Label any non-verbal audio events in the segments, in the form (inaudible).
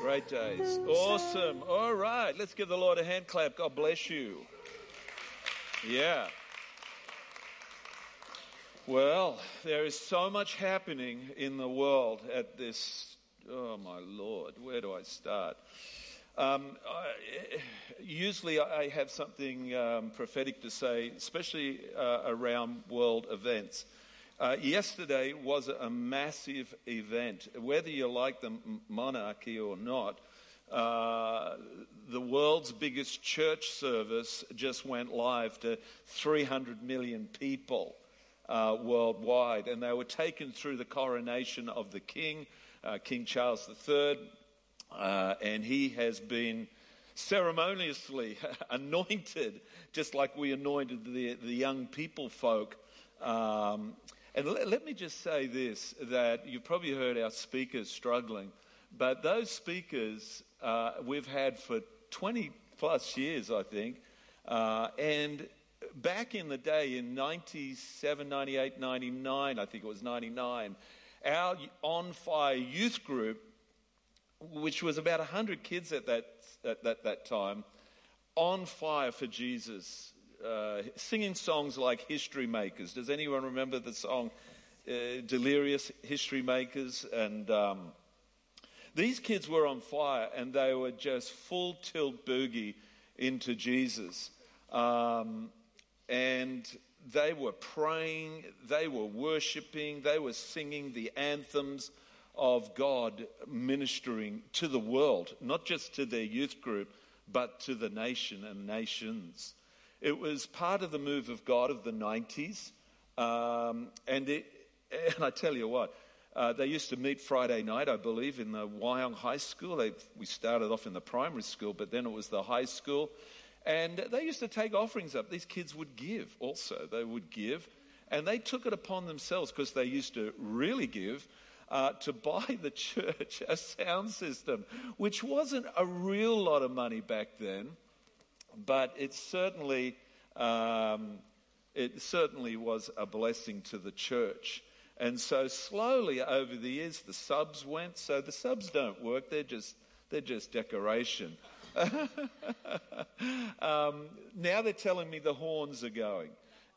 Great days. Awesome. All right. Let's give the Lord a hand clap. God bless you. Yeah. Well, there is so much happening in the world at this. Oh, my Lord. Where do I start? Um, I, usually, I have something um, prophetic to say, especially uh, around world events. Uh, yesterday was a massive event. Whether you like the monarchy or not, uh, the world's biggest church service just went live to 300 million people uh, worldwide, and they were taken through the coronation of the king, uh, King Charles III, uh, and he has been ceremoniously (laughs) anointed, just like we anointed the, the young people folk. Um, and let, let me just say this that you've probably heard our speakers struggling, but those speakers uh, we've had for 20 plus years, I think. Uh, and back in the day, in 97, 98, 99, I think it was 99, our On Fire youth group, which was about 100 kids at that, at that, that time, on fire for Jesus uh, singing songs like History Makers. Does anyone remember the song uh, Delirious History Makers? And um, these kids were on fire and they were just full tilt boogie into Jesus. Um, and they were praying, they were worshiping, they were singing the anthems of God ministering to the world, not just to their youth group, but to the nation and nations. It was part of the move of God of the 90s. Um, and, it, and I tell you what, uh, they used to meet Friday night, I believe, in the Wyong High School. They, we started off in the primary school, but then it was the high school. And they used to take offerings up. These kids would give also. They would give. And they took it upon themselves because they used to really give. Uh, to (laughs) buy the church a sound system, which wasn't a real lot of money back then but it certainly, um, it certainly was a blessing to the church. And so slowly over the years, the subs went. So the subs don't work; they're just they're just decoration. (laughs) um, now they're telling me the horns are going,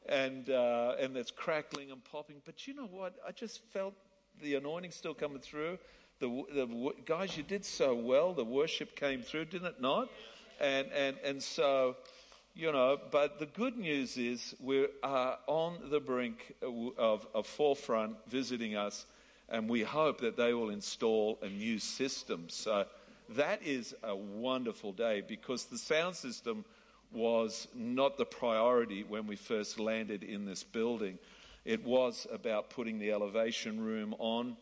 and uh, and it's crackling and popping. But you know what? I just felt the anointing still coming through. The, the guys, you did so well. The worship came through, didn't it not? And, and, and so, you know, but the good news is we are on the brink of a forefront visiting us, and we hope that they will install a new system. So that is a wonderful day because the sound system was not the priority when we first landed in this building. It was about putting the elevation room on,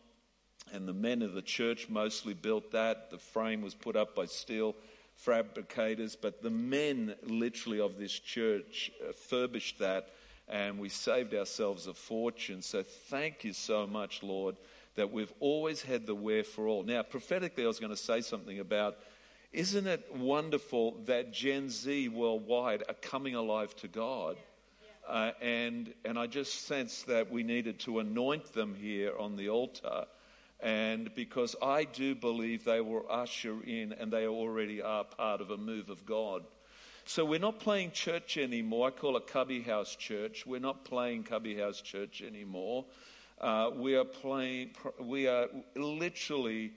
and the men of the church mostly built that. The frame was put up by steel fabricators, but the men literally of this church furbished that and we saved ourselves a fortune. So thank you so much, Lord, that we've always had the where for all. Now, prophetically, I was going to say something about isn't it wonderful that Gen Z worldwide are coming alive to God? Uh, and, and I just sense that we needed to anoint them here on the altar and because I do believe they will usher in and they already are part of a move of God. So we're not playing church anymore. I call it Cubby House Church. We're not playing Cubby House Church anymore. Uh, we are playing, we are literally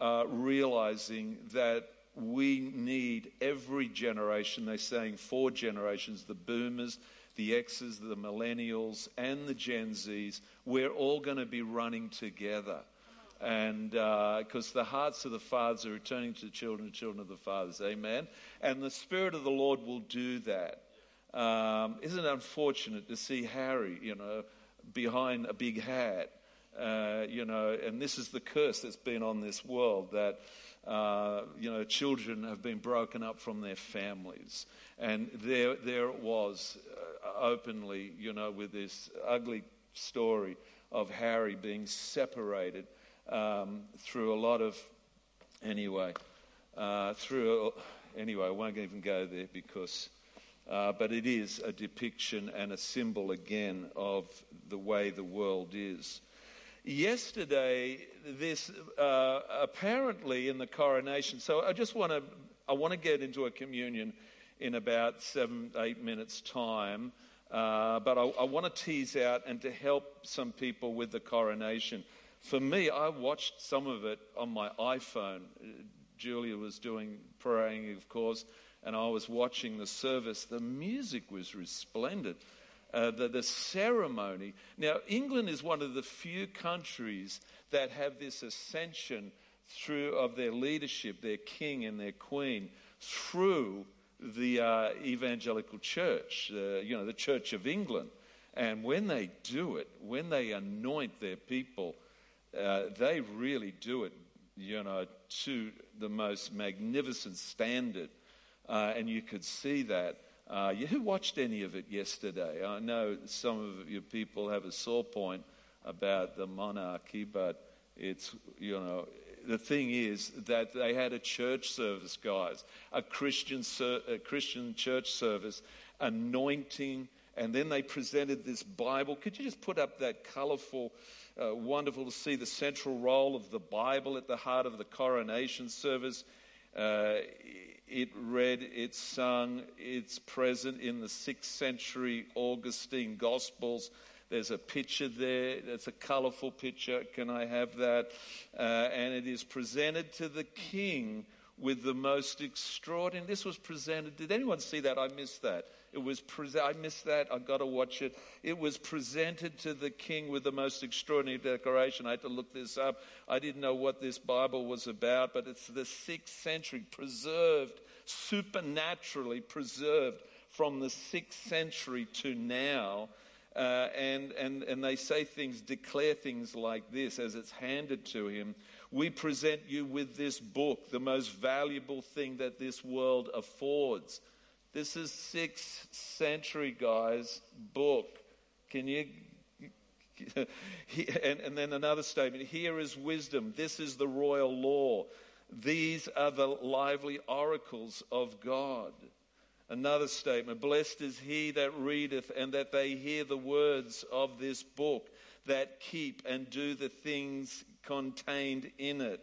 uh, realizing that we need every generation, they're saying four generations, the boomers, the X's, the millennials, and the Gen Zs, we're all going to be running together and because uh, the hearts of the fathers are returning to the children, children of the fathers, amen. And the Spirit of the Lord will do that. Um, isn't it unfortunate to see Harry, you know, behind a big hat, uh, you know, and this is the curse that's been on this world that. Uh, you know, children have been broken up from their families. And there, there it was, uh, openly, you know, with this ugly story of Harry being separated um, through a lot of, anyway, uh, through, anyway, I won't even go there because Uh, but it is a depiction and a symbol again of the way the world is. Yesterday, this uh, apparently in the coronation. So I just want to I want to get into a communion in about seven eight minutes time. Uh, but I, I want to tease out and to help some people with the coronation. For me, I watched some of it on my iPhone. Julia was doing praying, of course, and I was watching the service. The music was resplendent. Uh, the, the ceremony. Now, England is one of the few countries that have this ascension through of their leadership, their king and their queen, through the uh, evangelical church, uh, you know, the Church of England. And when they do it, when they anoint their people, uh, they really do it, you know, to the most magnificent standard. Uh, and you could see that. Uh, who watched any of it yesterday? I know some of you people have a sore point about the monarchy, but it's, you know, the thing is that they had a church service, guys, a Christian, a Christian church service, anointing, and then they presented this Bible. Could you just put up that colorful, uh, wonderful to see the central role of the Bible at the heart of the coronation service? Uh, it read, it sung, it's present in the sixth century Augustine Gospels. There's a picture there. It's a colorful picture. Can I have that? Uh, and it is presented to the king with the most extraordinary. This was presented. Did anyone see that? I missed that. It was pre- I missed that. I've got to watch it. It was presented to the king with the most extraordinary decoration. I had to look this up. I didn't know what this Bible was about, but it's the sixth century, preserved, supernaturally preserved from the sixth century to now. Uh, and, and, and they say things, declare things like this as it's handed to him. We present you with this book, the most valuable thing that this world affords. This is sixth century, guys, book. Can you? (laughs) and, and then another statement here is wisdom. This is the royal law. These are the lively oracles of God. Another statement Blessed is he that readeth, and that they hear the words of this book, that keep and do the things contained in it.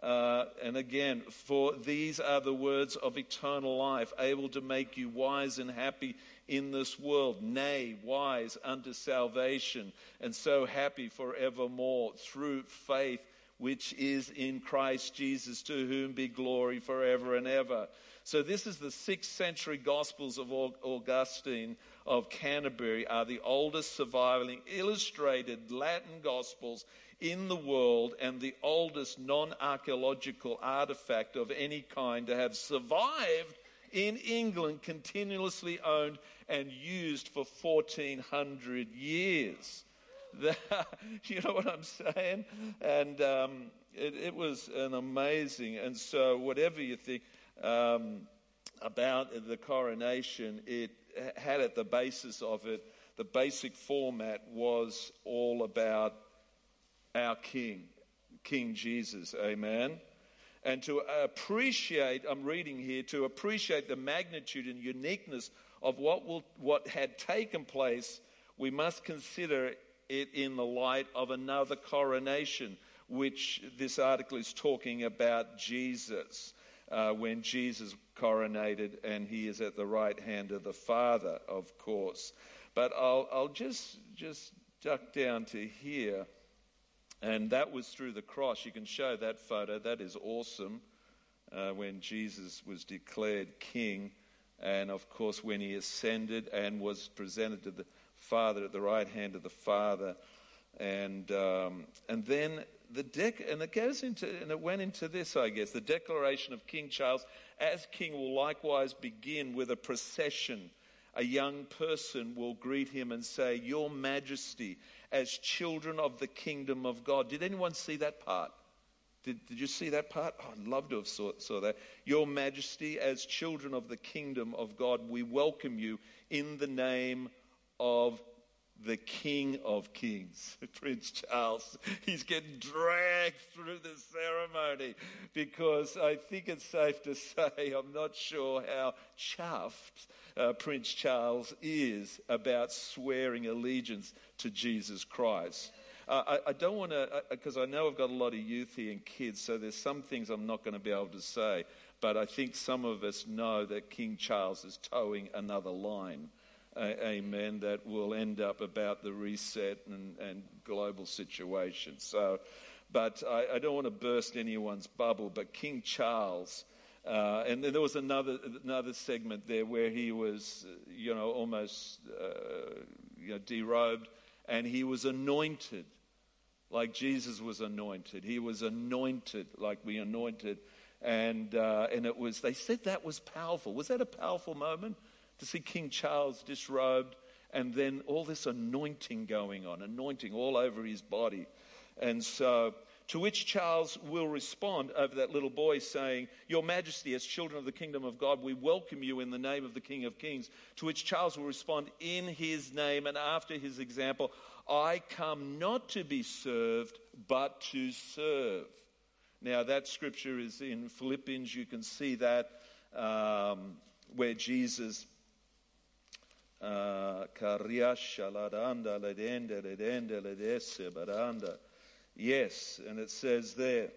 Uh, and again, for these are the words of eternal life, able to make you wise and happy in this world, nay, wise unto salvation, and so happy forevermore through faith which is in Christ Jesus, to whom be glory forever and ever. So, this is the sixth century Gospels of Augustine of Canterbury, are the oldest surviving illustrated Latin Gospels in the world and the oldest non archaeological artifact of any kind to have survived in England, continuously owned and used for 1400 years. (laughs) you know what I'm saying? And um, it, it was an amazing. And so, whatever you think, um, about the coronation, it had at the basis of it, the basic format was all about our King, King Jesus. Amen. And to appreciate, I'm reading here, to appreciate the magnitude and uniqueness of what, will, what had taken place, we must consider it in the light of another coronation, which this article is talking about Jesus uh, when Jesus coronated and he is at the right hand of the Father, of course. But I'll, I'll just, just duck down to here. And that was through the cross. You can show that photo. That is awesome. Uh, when Jesus was declared king. And of course, when he ascended and was presented to the Father at the right hand of the Father. And, um, and then the dec- and it goes into, and it went into this, I guess. The declaration of King Charles as king will likewise begin with a procession. A young person will greet him and say, Your Majesty, as children of the kingdom of God. Did anyone see that part? Did, did you see that part? Oh, I'd love to have saw, saw that. Your Majesty, as children of the kingdom of God, we welcome you in the name of the King of Kings, (laughs) Prince Charles. He's getting dragged through the ceremony because I think it's safe to say (laughs) I'm not sure how chuffed uh, Prince Charles is about swearing allegiance to Jesus Christ. Uh, I, I, don't want to, because uh, I know I've got a lot of youth here and kids, so there's some things I'm not going to be able to say. But I think some of us know that King Charles is toeing another line amen, that will end up about the reset and, and global situation. So, but I, I, don't want to burst anyone's bubble, but King Charles, uh, and then there was another, another segment there where he was, you know, almost, uh, you know, derobed, and he was anointed like Jesus was anointed. He was anointed like we anointed. And, uh, and it was, they said that was powerful. Was that a powerful moment? To see King Charles disrobed and then all this anointing going on, anointing all over his body. And so, to which Charles will respond over that little boy saying, Your Majesty, as children of the kingdom of God, we welcome you in the name of the King of Kings. To which Charles will respond, In his name and after his example, I come not to be served, but to serve. Now, that scripture is in Philippians. You can see that um, where Jesus uh, yes, and it says there,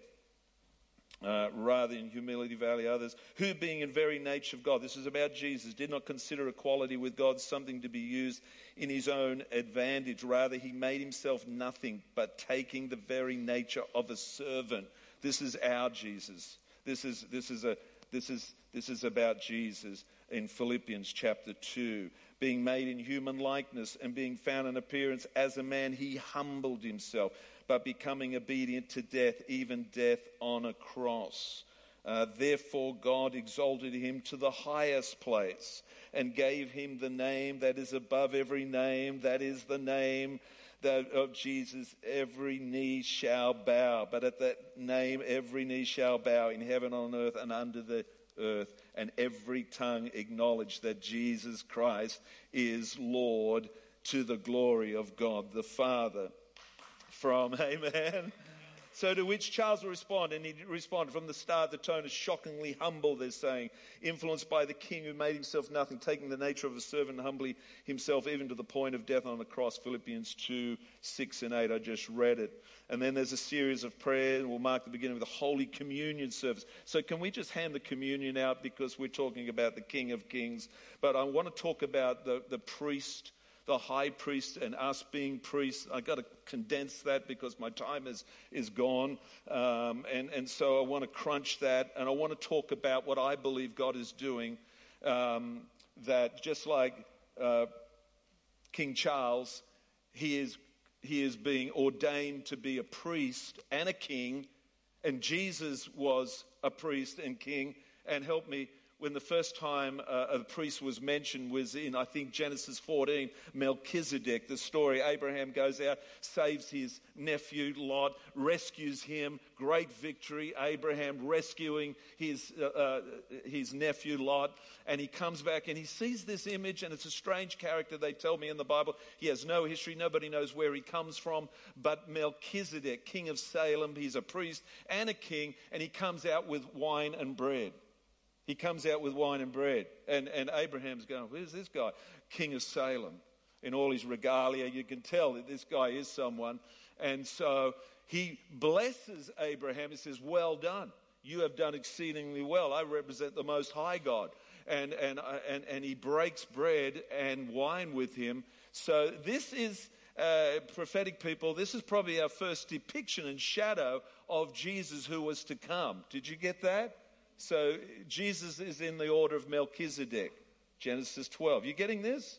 uh, rather in humility value others, who being in very nature of God, this is about Jesus, did not consider equality with God something to be used in his own advantage. Rather, he made himself nothing, but taking the very nature of a servant. This is our Jesus. This is, this is, a, this is, this is about Jesus in Philippians chapter 2 being made in human likeness and being found in appearance as a man, he humbled himself, but becoming obedient to death, even death on a cross. Uh, therefore, God exalted him to the highest place and gave him the name that is above every name, that is the name that of Jesus, every knee shall bow. But at that name, every knee shall bow in heaven, on earth, and under the earth, and every tongue acknowledge that Jesus Christ is Lord to the glory of God the Father. From, (laughs) amen. So to which Charles will respond, and he responded from the start, the tone is shockingly humble, they're saying, influenced by the king who made himself nothing, taking the nature of a servant, humbly himself even to the point of death on the cross. Philippians 2, 6 and 8, I just read it. And then there's a series of prayers, and we'll mark the beginning of the Holy Communion service. So can we just hand the communion out because we're talking about the King of Kings? But I want to talk about the, the priest the high priest and us being priests. I've got to condense that because my time is, is gone. Um, and, and so I want to crunch that and I want to talk about what I believe God is doing. Um, that just like uh, King Charles, he is, he is being ordained to be a priest and a king, and Jesus was a priest and king. And help me, when the first time uh, a priest was mentioned was in, I think, Genesis 14, Melchizedek. The story Abraham goes out, saves his nephew Lot, rescues him. Great victory. Abraham rescuing his, uh, uh, his nephew Lot. And he comes back and he sees this image, and it's a strange character, they tell me in the Bible. He has no history, nobody knows where he comes from. But Melchizedek, king of Salem, he's a priest and a king, and he comes out with wine and bread. He comes out with wine and bread. And, and Abraham's going, Where's this guy? King of Salem. In all his regalia, you can tell that this guy is someone. And so he blesses Abraham. He says, Well done. You have done exceedingly well. I represent the Most High God. And, and, and, and he breaks bread and wine with him. So this is. Uh, prophetic people, this is probably our first depiction and shadow of Jesus who was to come. Did you get that? So Jesus is in the order of Melchizedek, Genesis 12. You getting this?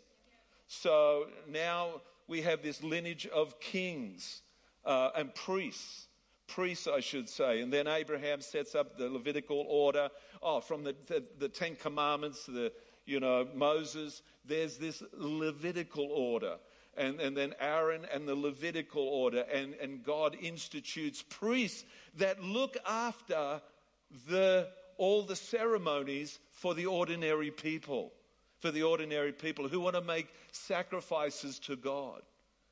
So now we have this lineage of kings uh, and priests. Priests, I should say. And then Abraham sets up the Levitical order. Oh, from the, the, the Ten Commandments, the, you know, Moses, there's this Levitical order. And, and then Aaron and the Levitical order. And, and God institutes priests that look after the all the ceremonies for the ordinary people, for the ordinary people who want to make sacrifices to God.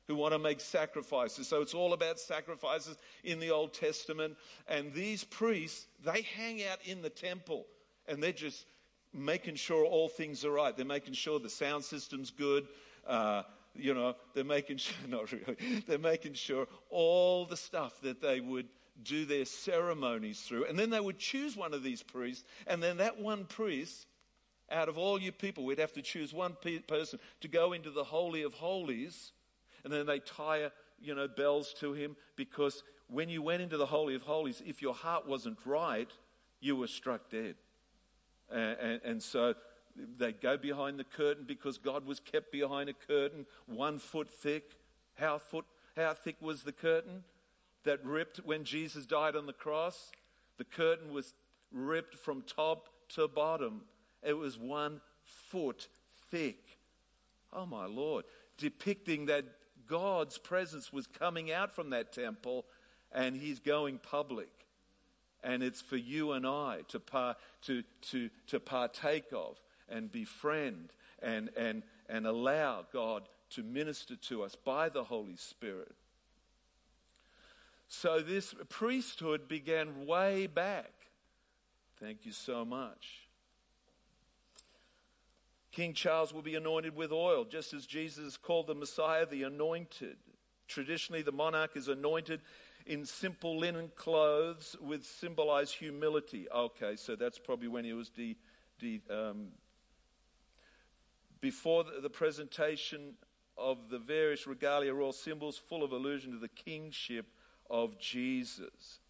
who want to make sacrifices. So it's all about sacrifices in the Old Testament. And these priests, they hang out in the temple and they're just making sure all things are right. They're making sure the sound system's good. Uh, you know, they're making (laughs) sure, not really, they're making sure all the stuff that they would do their ceremonies through. And then they would choose one of these priests, and then that one priest, out of all you people, we'd have to choose one pe- person to go into the Holy of Holies, and then they tie, you know, bells to him because when you went into the Holy of Holies, if your heart wasn't right, you were struck dead. And, and, and so they'd go behind the curtain because God was kept behind a curtain one foot thick. How, foot, how thick was the curtain that ripped when Jesus died on the cross? The curtain was ripped from top to bottom. It was one foot thick. Oh my Lord. Depicting that God's presence was coming out from that temple and he's going public. And it's for you and I to, par, to, to, to partake of and befriend and, and, and allow God to minister to us by the Holy Spirit. So this priesthood began way back. Thank you so much. King Charles will be anointed with oil, just as Jesus called the Messiah the anointed. Traditionally, the monarch is anointed in simple linen clothes with symbolized humility. Okay, so that's probably when he was de, de, um, before the, the presentation of the various regalia royal symbols full of allusion to the kingship of Jesus.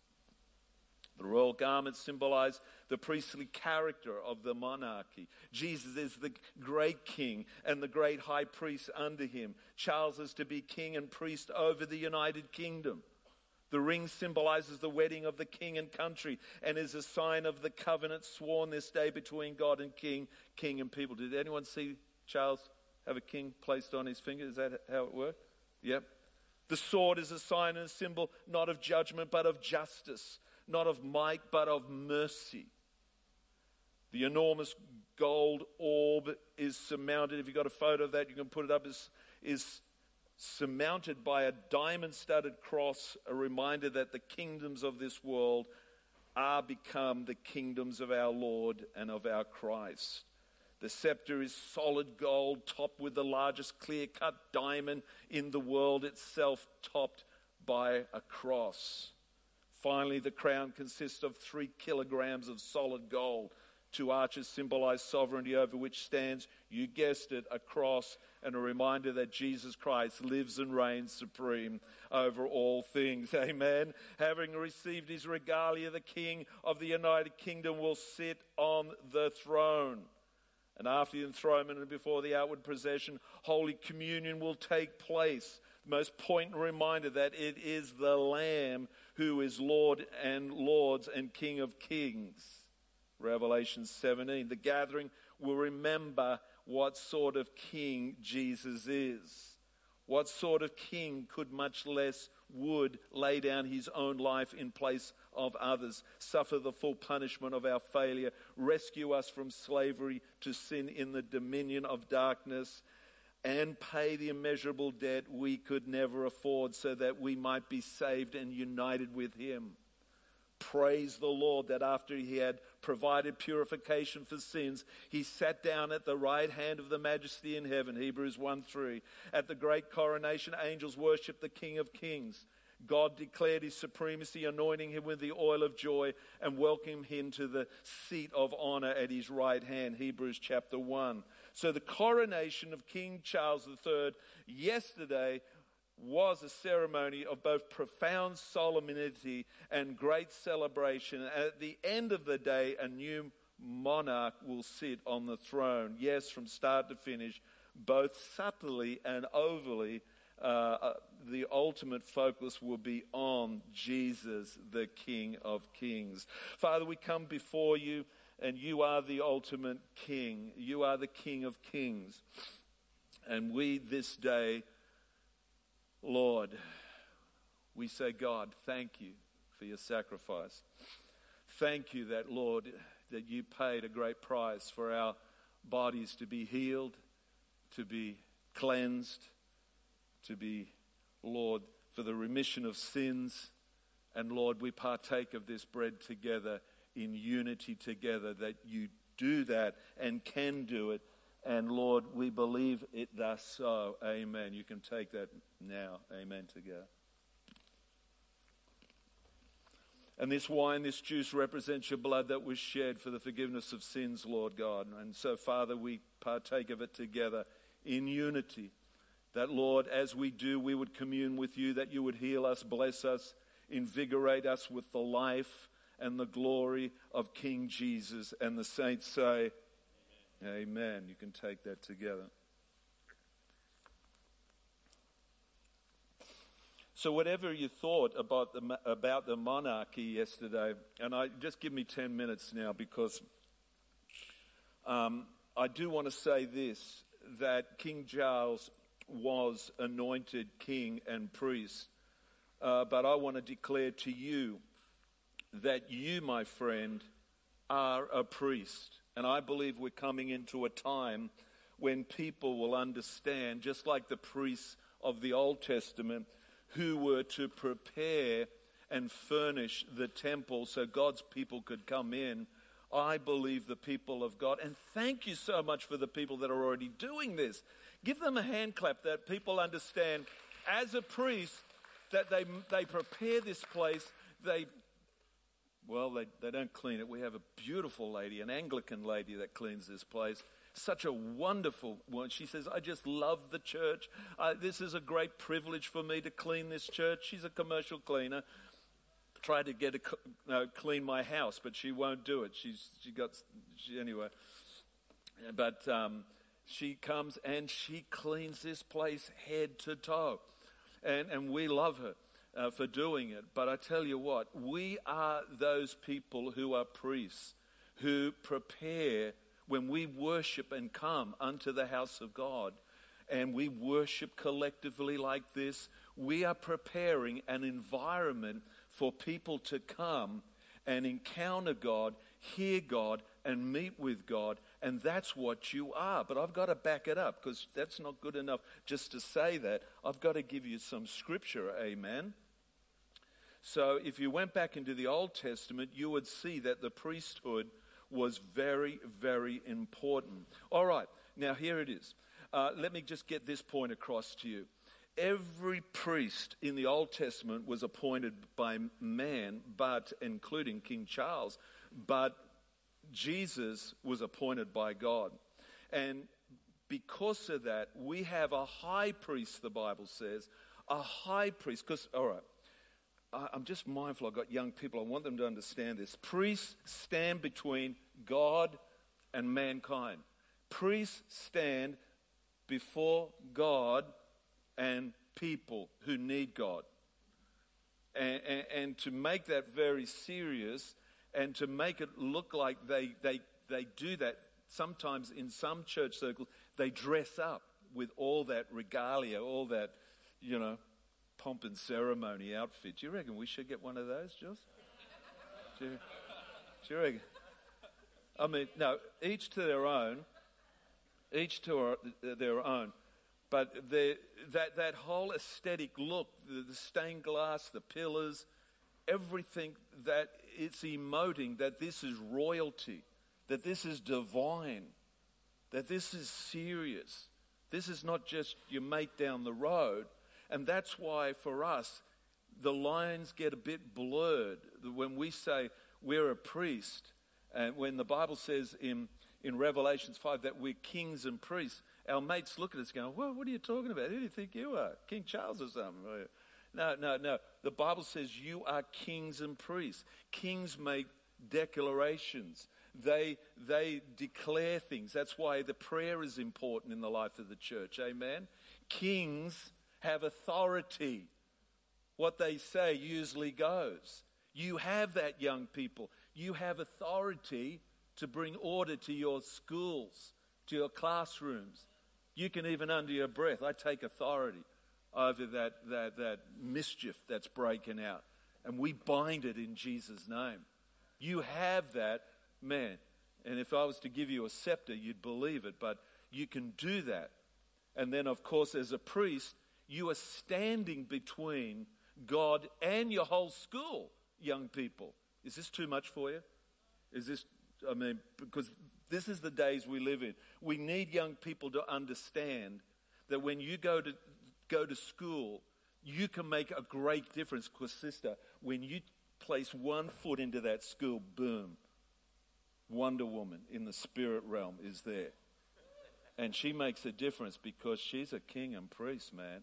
The royal garments symbolize the priestly character of the monarchy. Jesus is the great king and the great high priest under him. Charles is to be king and priest over the United Kingdom. The ring symbolizes the wedding of the king and country and is a sign of the covenant sworn this day between God and king, king and people. Did anyone see Charles have a king placed on his finger? Is that how it worked? Yep. The sword is a sign and a symbol not of judgment but of justice, not of might but of mercy. The enormous gold orb is surmounted. If you've got a photo of that, you can put it up. Is, is surmounted by a diamond studded cross, a reminder that the kingdoms of this world are become the kingdoms of our Lord and of our Christ. The scepter is solid gold, topped with the largest clear cut diamond in the world itself, topped by a cross. Finally, the crown consists of three kilograms of solid gold. Two arches symbolize sovereignty over which stands, you guessed it, a cross and a reminder that Jesus Christ lives and reigns supreme over all things. (laughs) Amen. Having received his regalia, the King of the United Kingdom will sit on the throne. And after the enthronement and before the outward procession, Holy Communion will take place. The most poignant reminder that it is the Lamb who is Lord and Lords and King of Kings. Revelation 17. The gathering will remember what sort of king Jesus is. What sort of king could much less would lay down his own life in place of others, suffer the full punishment of our failure, rescue us from slavery to sin in the dominion of darkness, and pay the immeasurable debt we could never afford so that we might be saved and united with him. Praise the Lord that after he had provided purification for sins, he sat down at the right hand of the majesty in heaven. Hebrews 1 3. At the great coronation, angels worshiped the King of Kings. God declared his supremacy, anointing him with the oil of joy and welcomed him to the seat of honor at his right hand. Hebrews chapter 1. So the coronation of King Charles III yesterday was a ceremony of both profound solemnity and great celebration. And at the end of the day, a new monarch will sit on the throne. Yes, from start to finish, both subtly and overly uh, the ultimate focus will be on Jesus, the King of Kings. Father, we come before you, and you are the ultimate King. You are the King of Kings. And we this day, Lord, we say, God, thank you for your sacrifice. Thank you that, Lord, that you paid a great price for our bodies to be healed, to be cleansed, to be Lord, for the remission of sins. And Lord, we partake of this bread together in unity together, that you do that and can do it. And Lord, we believe it thus so. Amen. You can take that now. Amen together. And this wine, this juice represents your blood that was shed for the forgiveness of sins, Lord God. And so, Father, we partake of it together in unity. That, Lord, as we do, we would commune with you, that you would heal us, bless us, invigorate us with the life and the glory of King Jesus. And the saints say, Amen. Amen. You can take that together. So, whatever you thought about the, about the monarchy yesterday, and I just give me 10 minutes now because um, I do want to say this that King Charles was anointed king and priest. Uh, but I want to declare to you that you, my friend, are a priest. And I believe we're coming into a time when people will understand, just like the priests of the Old Testament, who were to prepare and furnish the temple so God's people could come in. I believe the people of God, and thank you so much for the people that are already doing this. Give them a hand clap that people understand as a priest that they, they prepare this place. They, well, they, they don't clean it. We have a beautiful lady, an Anglican lady that cleans this place such a wonderful one. She says, I just love the church. Uh, this is a great privilege for me to clean this church. She's a commercial cleaner. Tried to get a clean my house, but she won't do it. She's she got she, anyway. But um, she comes and she cleans this place head to toe, and and we love her. Uh, for doing it. But I tell you what, we are those people who are priests who prepare when we worship and come unto the house of God and we worship collectively like this, we are preparing an environment for people to come and encounter God, hear God, and meet with God. And that's what you are. But I've got to back it up because that's not good enough just to say that. I've got to give you some scripture. Amen. So if you went back into the Old Testament, you would see that the priesthood was very, very important. All right, now here it is. Uh, let me just get this point across to you. Every priest in the Old Testament was appointed by man, but including King Charles, but Jesus was appointed by God. And because of that, we have a high priest, the Bible says, a high priest. Because, all right, I'm just mindful, I've got young people, I want them to understand this. Priests stand between God and mankind. Priests stand before God and people who need God. And, and, and, to make that very serious and to make it look like they, they, they do that, sometimes in some church circles, they dress up with all that regalia, all that, you know, pomp and ceremony outfit. Do you reckon we should get one of those, Jules? Do you, do you reckon? I mean, no, each to their own, each to their own. But that, that whole aesthetic look, the, the stained glass, the pillars, everything that it's emoting that this is royalty, that this is divine, that this is serious. This is not just your mate down the road. And that's why for us, the lines get a bit blurred. When we say we're a priest, and when the Bible says in, in Revelations 5 that we're kings and priests, our mates look at us going, well, what are you talking about? Who do you think you are? King Charles or something? No, no, no. The Bible says you are kings and priests. Kings make declarations. They, they declare things. That's why the prayer is important in the life of the church. Amen? Kings have authority. What they say usually goes. You have that, young people. You have authority to bring order to your schools, to your classrooms. You can even, under your breath, I take authority over that, that, that mischief that's breaking out. And we bind it in Jesus' name. You have that, man. And if I was to give you a scepter, you'd believe it, but you can do that. And then, of course, as a priest, You are standing between God and your whole school, young people. Is this too much for you? Is this, I mean, because this is the days we live in. We need young people to understand that when you go to, go to school, you can make a great difference. Because, sister, when you place one foot into that school, boom, Wonder Woman in the spirit realm is there. And she makes a difference because she's a king and priest, man.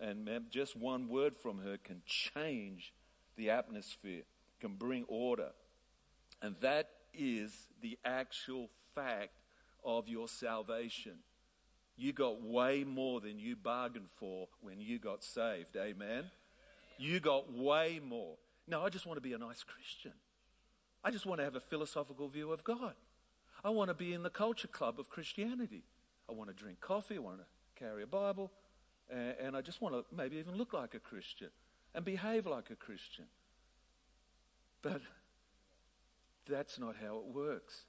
And man, just one word from her can change the atmosphere, can bring order. And that is the actual fact of your salvation. You got way more than you bargained for when you got saved. Amen. You got way more. No, I just want to be a nice Christian. I just want to have a philosophical view of God. I want to be in the culture club of Christianity. I want to drink coffee. I want to carry a Bible. And, and I just want to maybe even look like a Christian and behave like a Christian. But that's not how it works.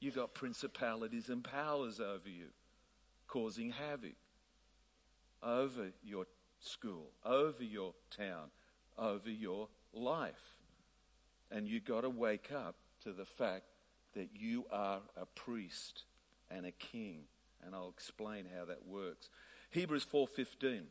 You've got principalities and powers over you, causing havoc over your school, over your town, over your life. And you've got to wake up to the fact that you are a priest and a king. And I'll explain how that works. Hebrews 4:15.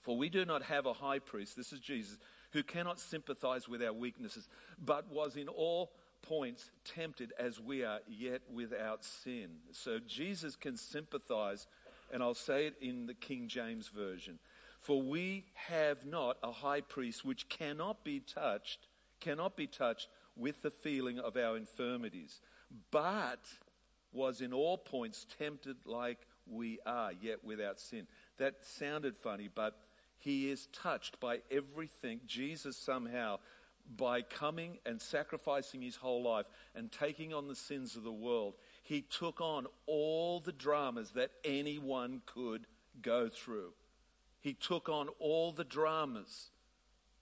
For we do not have a high priest, this is Jesus, who cannot sympathize with our weaknesses, but was in all points tempted as we are, yet without sin. So Jesus can sympathize, and I'll say it in the King James Version. For we have not a high priest which cannot be touched, cannot be touched with the feeling of our infirmities, but was in all points tempted like we are, yet without sin. That sounded funny, but he is touched by everything. Jesus somehow, by coming and sacrificing his whole life and taking on the sins of the world, he took on all the dramas that anyone could go through. He took on all the dramas,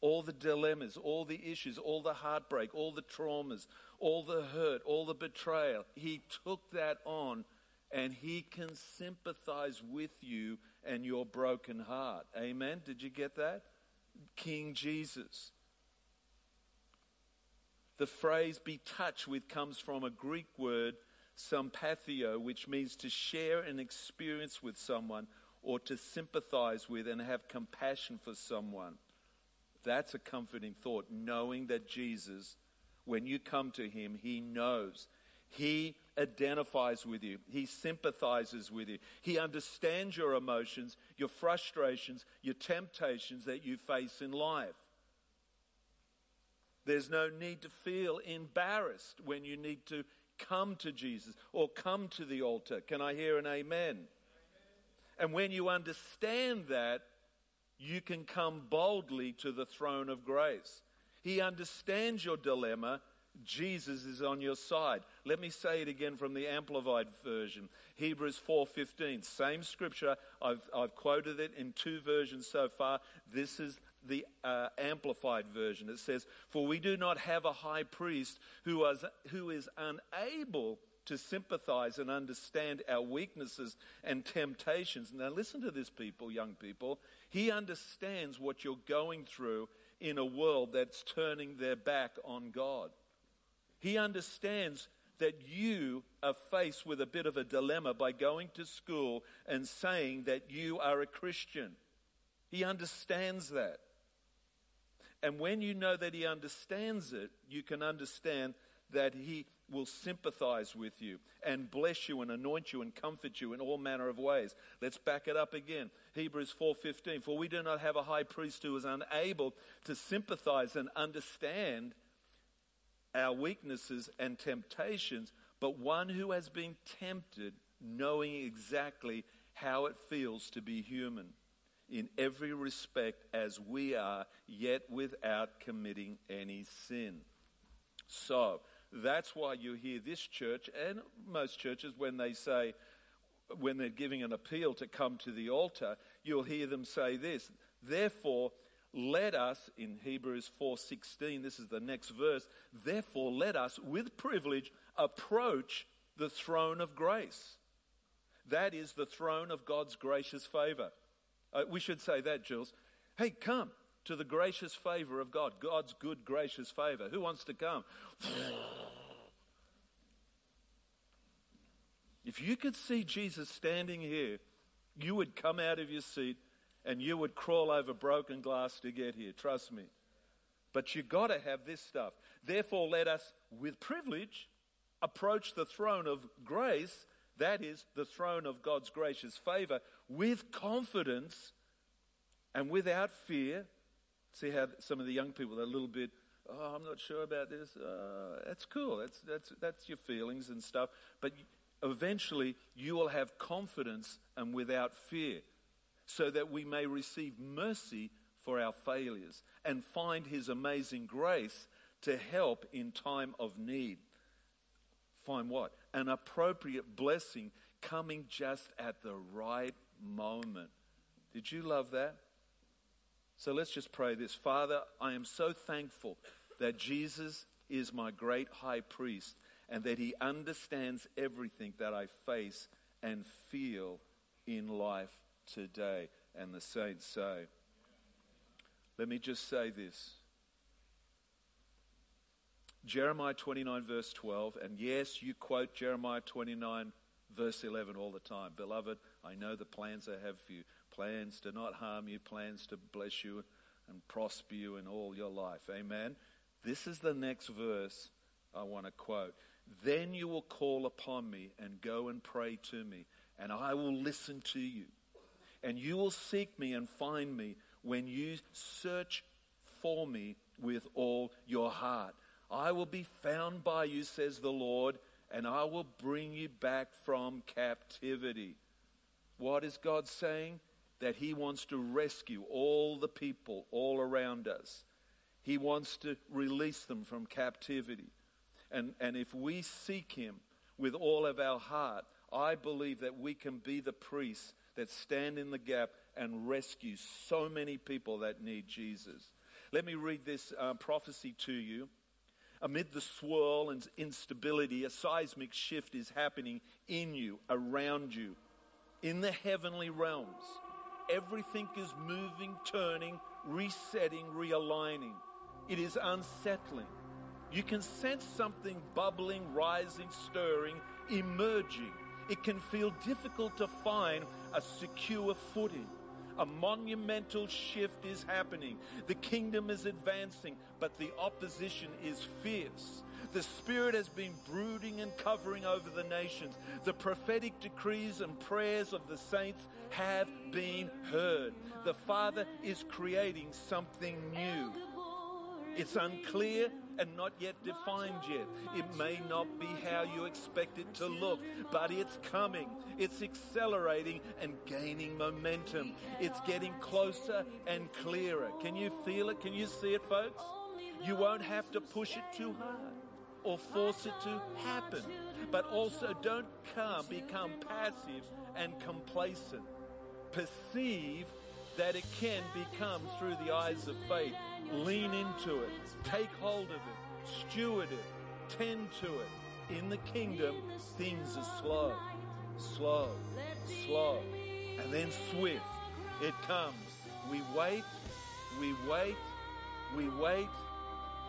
all the dilemmas, all the issues, all the heartbreak, all the traumas, all the hurt, all the betrayal. He took that on and he can sympathize with you and your broken heart. Amen. Did you get that? King Jesus. The phrase be touched with comes from a Greek word, sympathio, which means to share an experience with someone or to sympathize with and have compassion for someone. That's a comforting thought, knowing that Jesus, when you come to him, he knows. He identifies with you. He sympathizes with you. He understands your emotions, your frustrations, your temptations that you face in life. There's no need to feel embarrassed when you need to come to Jesus or come to the altar. Can I hear an amen? amen? And when you understand that, you can come boldly to the throne of grace. He understands your dilemma Jesus is on your side. Let me say it again from the amplified version. Hebrews 4:15, same scripture. I've, I've quoted it in two versions so far. This is the uh, amplified version. It says, "For we do not have a high priest who, was, who is unable to sympathize and understand our weaknesses and temptations." Now listen to this people, young people. He understands what you're going through in a world that's turning their back on God. He understands that you are faced with a bit of a dilemma by going to school and saying that you are a Christian. He understands that. And when you know that he understands it, you can understand that he will sympathize with you and bless you and anoint you and comfort you in all manner of ways. Let's back it up again. Hebrews 4:15 For we do not have a high priest who is unable to sympathize and understand our weaknesses and temptations, but one who has been tempted, knowing exactly how it feels to be human in every respect as we are, yet without committing any sin. So, that's why you hear this church and most churches when they say, when they're giving an appeal to come to the altar, you'll hear them say this. Therefore, let us in Hebrews 4:16 this is the next verse therefore let us with privilege approach the throne of grace that is the throne of God's gracious favor Uh, we should say that, Jules. Hey, come to the gracious favor of God, God's good, gracious favor. Who wants to come? If you could see Jesus standing here, you would come out of your seat and you would crawl over broken glass to get here. Trust me. But you've got to have this stuff. Therefore, let us, with privilege, approach the throne of grace, that is, the throne of God's gracious favor, with confidence and without fear. See how some of the young people are a little bit, oh, I'm not sure about this. Uh, that's cool. That's, that's, that's your feelings and stuff. But eventually you will have confidence and without fear, so that we may receive mercy for our failures and find His amazing grace to help in time of need. Find what? An appropriate blessing coming just at the right moment. Did you love that? So let's just pray this. Father, I am so thankful that Jesus is my great high priest and that he understands everything that I face and feel in life today. And the saints say, let me just say this. Jeremiah 29, verse 12, and yes, you quote Jeremiah 29, verse 11 all the time. Beloved, I know the plans I have for you plans to not harm you, plans to bless you and prosper you in all your life. Amen. This is the next verse I want to quote. Then you will call upon me and go and pray to me, and I will listen to you. And you will seek me and find me when you search for me with all your heart. I will be found by you, says the Lord, and I will bring you back from captivity. What is God saying? That He wants to rescue all the people all around us. He wants to release them from captivity. And, and if we seek Him with all of our heart, I believe that we can be the priests that stand in the gap and rescue so many people that need Jesus. Let me read this uh, prophecy to you. Amid the swirl and instability, a seismic shift is happening in you, around you, in the heavenly realms. Everything is moving, turning, resetting, realigning. It is unsettling. You can sense something bubbling, rising, stirring, emerging. It can feel difficult to find a secure footing. A monumental shift is happening. The kingdom is advancing, but the opposition is fierce. The Spirit has been brooding and covering over the nations. The prophetic decrees and prayers of the saints have been heard. The Father is creating something new. It's unclear and not yet defined yet. It may not be how you expect it to look, but it's coming. It's accelerating and gaining momentum. It's getting closer and clearer. Can you feel it? Can you see it, folks? You won't have to push it too hard or force it to happen. But also don't come, become passive and complacent. Perceive that it can become through the eyes of faith. Lean into it, take hold of it, steward it, tend to it. In the kingdom, things are slow, slow, slow, and then swift. It comes. We wait, we wait, we wait,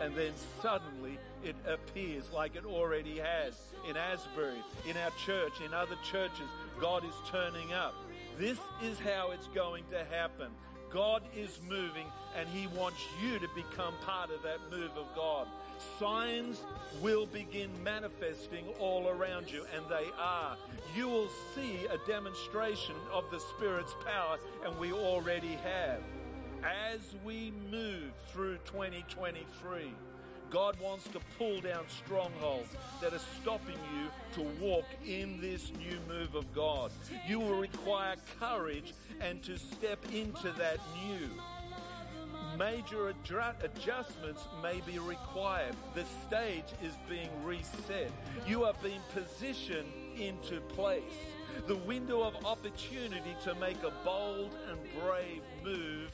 and then suddenly it appears like it already has in Asbury, in our church, in other churches. God is turning up. This is how it's going to happen. God is moving and He wants you to become part of that move of God. Signs will begin manifesting all around you, and they are. You will see a demonstration of the Spirit's power, and we already have. As we move through 2023, God wants to pull down strongholds that are stopping you to walk in this new move of God. You will require courage and to step into that new. Major adju- adjustments may be required. The stage is being reset. You are being positioned into place. The window of opportunity to make a bold and brave move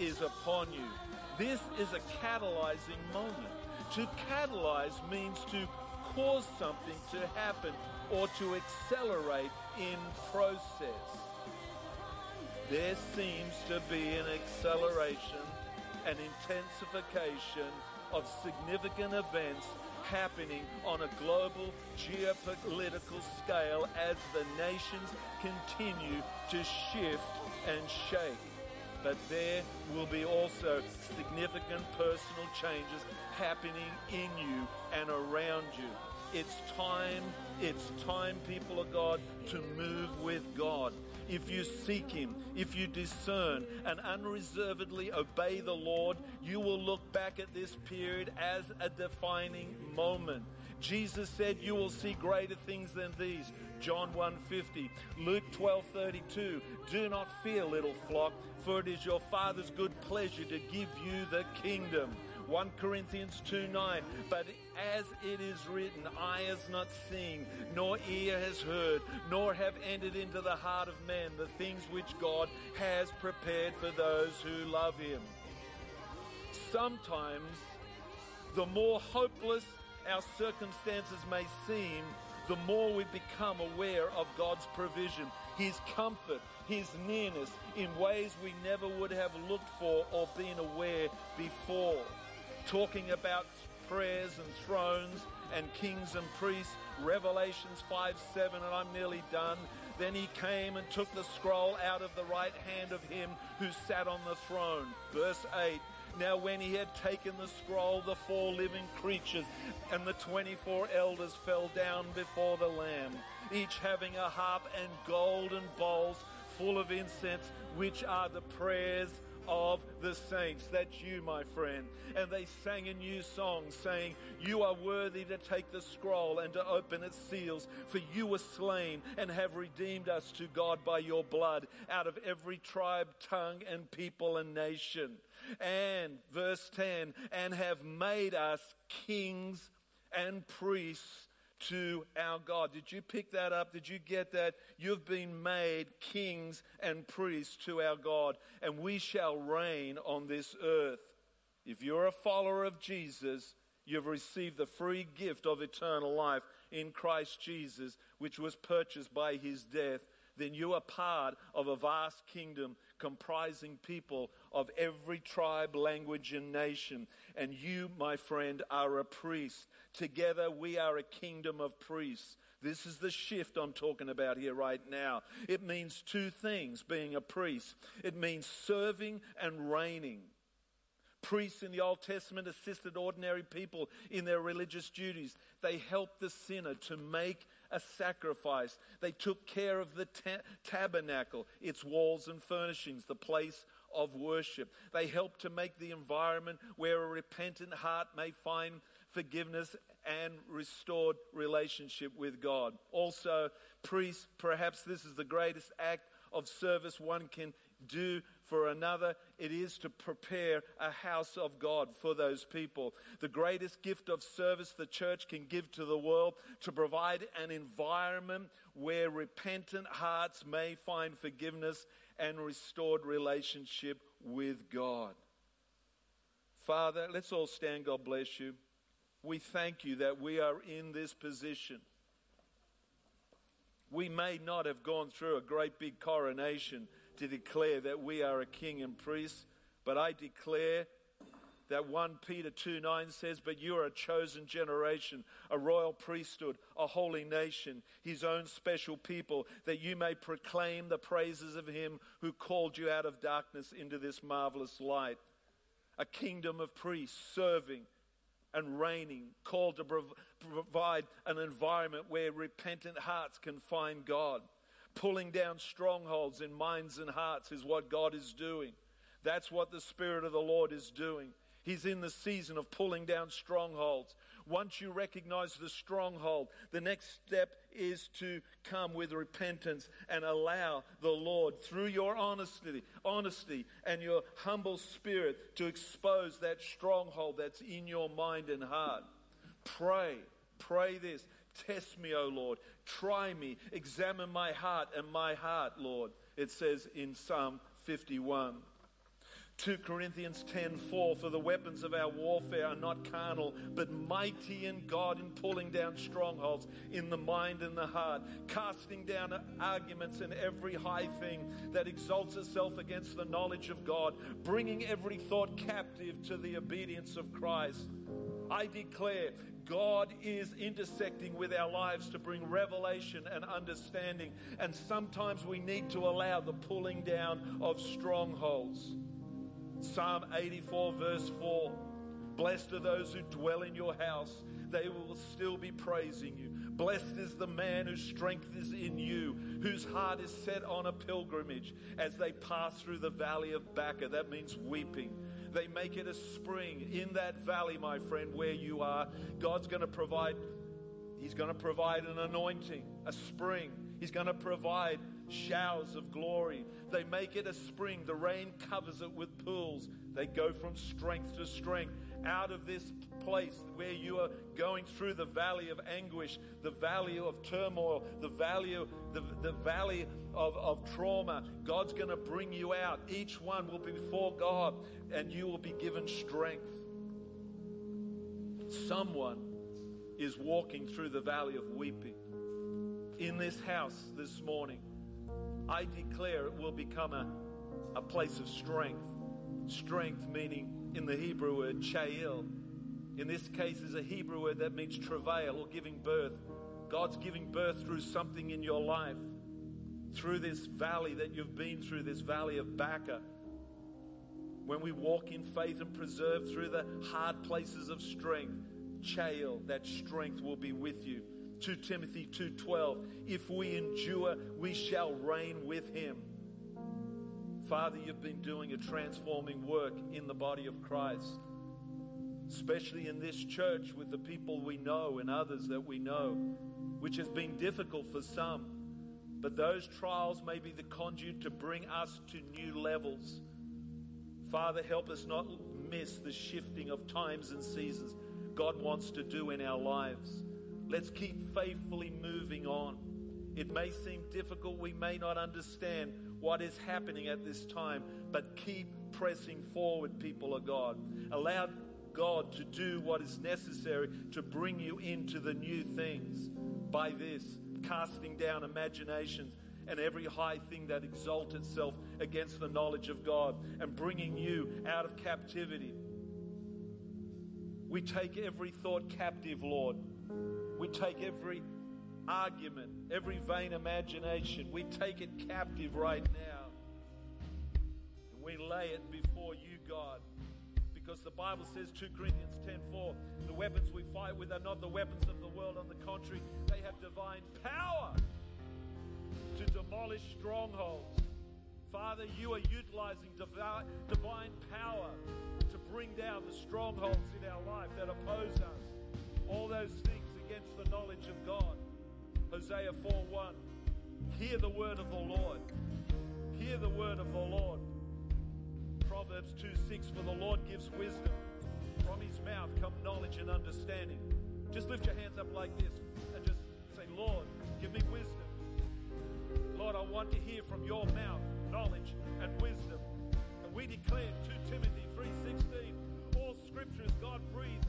is upon you. This is a catalyzing moment. To catalyze means to cause something to happen or to accelerate in process. there seems to be an acceleration, an intensification of significant events happening on a global geopolitical scale as the nations continue to shift and shake. But there will be also significant personal changes happening in you and around you. It's time, it's time, people of God, to move with God. If you seek Him, if you discern and unreservedly obey the Lord, you will look back at this period as a defining moment. Jesus said, You will see greater things than these. John 1:50, Luke 12:32. Do not fear, little flock, for it is your Father's good pleasure to give you the kingdom. 1 Corinthians 2 9. But as it is written, eye has not seen, nor ear has heard, nor have entered into the heart of man the things which God has prepared for those who love him. Sometimes, the more hopeless our circumstances may seem, the more we become aware of God's provision, His comfort, His nearness in ways we never would have looked for or been aware before talking about prayers and thrones and kings and priests. Revelations 5 7, and I'm nearly done. Then he came and took the scroll out of the right hand of him who sat on the throne. Verse 8. Now, when he had taken the scroll, the four living creatures and the 24 elders fell down before the Lamb, each having a harp and golden bowls full of incense, which are the prayers of the saints. That's you, my friend. And they sang a new song saying, You are worthy to take the scroll and to open its seals, for you were slain and have redeemed us to God by your blood out of every tribe, tongue, and people and nation. And verse 10, and have made us kings and priests to our God. Did you pick that up? Did you get that? You've been made kings and priests to our God, and we shall reign on this earth. If you're a follower of Jesus, you've received the free gift of eternal life in Christ Jesus, which was purchased by his death. Then you are part of a vast kingdom comprising people of every tribe, language, and nation. And you, my friend, are a priest. Together we are a kingdom of priests. This is the shift I'm talking about here right now. It means two things being a priest. It means serving and reigning. Priests in the Old Testament assisted ordinary people in their religious duties. They helped the sinner to make a sacrifice. They took care of the ta- tabernacle, its walls and furnishings, the place of worship. They helped to make the environment where a repentant heart may find forgiveness and restored relationship with God. Also, priests, perhaps this is the greatest act of service one can do for another. It is to prepare a house of God for those people. The greatest gift of service the church can give to the world to provide an environment where repentant hearts may find forgiveness and restored relationship with God. Father, let's all stand. God bless you we thank you that we are in this position. We may not have gone through a great big coronation to declare that we are a king and priest, but I declare that 1 Peter 2 9 says, But you are a chosen generation, a royal priesthood, a holy nation, his own special people, that you may proclaim the praises of him who called you out of darkness into this marvelous light. A kingdom of priests serving and reigning, called to prov- provide an environment where repentant hearts can find God. Pulling down strongholds in minds and hearts is what God is doing. That's what the Spirit of the Lord is doing. He's in the season of pulling down strongholds. Once you recognize the stronghold, the next step is to come with repentance and allow the Lord, through your honesty, honesty and your humble spirit, to expose that stronghold that's in your mind and heart. Pray, pray this. Test me, O Lord. Try me. Examine my heart and my heart, Lord. It says in Psalm 51. 2 Corinthians 10:4 for the weapons of our warfare are not carnal but mighty in God in pulling down strongholds in the mind and the heart casting down arguments and every high thing that exalts itself against the knowledge of God bringing every thought captive to the obedience of Christ I declare God is intersecting with our lives to bring revelation and understanding and sometimes we need to allow the pulling down of strongholds Psalm 84, verse 4 Blessed are those who dwell in your house, they will still be praising you. Blessed is the man whose strength is in you, whose heart is set on a pilgrimage as they pass through the valley of Baca. That means weeping. They make it a spring in that valley, my friend, where you are. God's going to provide, He's going to provide an anointing, a spring. He's going to provide showers of glory. They make it a spring. The rain covers it with pools. They go from strength to strength. Out of this place where you are going through the valley of anguish, the valley of turmoil, the valley the, the valley of, of trauma, God's going to bring you out. Each one will be before God and you will be given strength. Someone is walking through the valley of weeping in this house this morning. I declare it will become a, a place of strength. Strength meaning in the Hebrew word chayil. In this case is a Hebrew word that means travail or giving birth. God's giving birth through something in your life. Through this valley that you've been through, this valley of Baca. When we walk in faith and preserve through the hard places of strength, chayil, that strength will be with you. 2 Timothy 2:12 If we endure we shall reign with him. Father, you've been doing a transforming work in the body of Christ, especially in this church with the people we know and others that we know, which has been difficult for some. But those trials may be the conduit to bring us to new levels. Father, help us not miss the shifting of times and seasons God wants to do in our lives. Let's keep faithfully moving on. It may seem difficult, we may not understand what is happening at this time, but keep pressing forward, people of God. Allow God to do what is necessary to bring you into the new things by this, casting down imaginations and every high thing that exalts itself against the knowledge of God and bringing you out of captivity. We take every thought captive, Lord. We take every argument, every vain imagination, we take it captive right now. And we lay it before you, God. Because the Bible says, 2 Corinthians 10:4, the weapons we fight with are not the weapons of the world. On the contrary, they have divine power to demolish strongholds. Father, you are utilizing divine power to bring down the strongholds in our life that oppose us. All those things against the knowledge of God. Hosea 4:1. Hear the word of the Lord. Hear the word of the Lord. Proverbs 2:6 For the Lord gives wisdom. From his mouth come knowledge and understanding. Just lift your hands up like this and just say, Lord, give me wisdom. Lord, I want to hear from your mouth knowledge and wisdom. And we declare 2 Timothy 3:16, all scripture is God breathed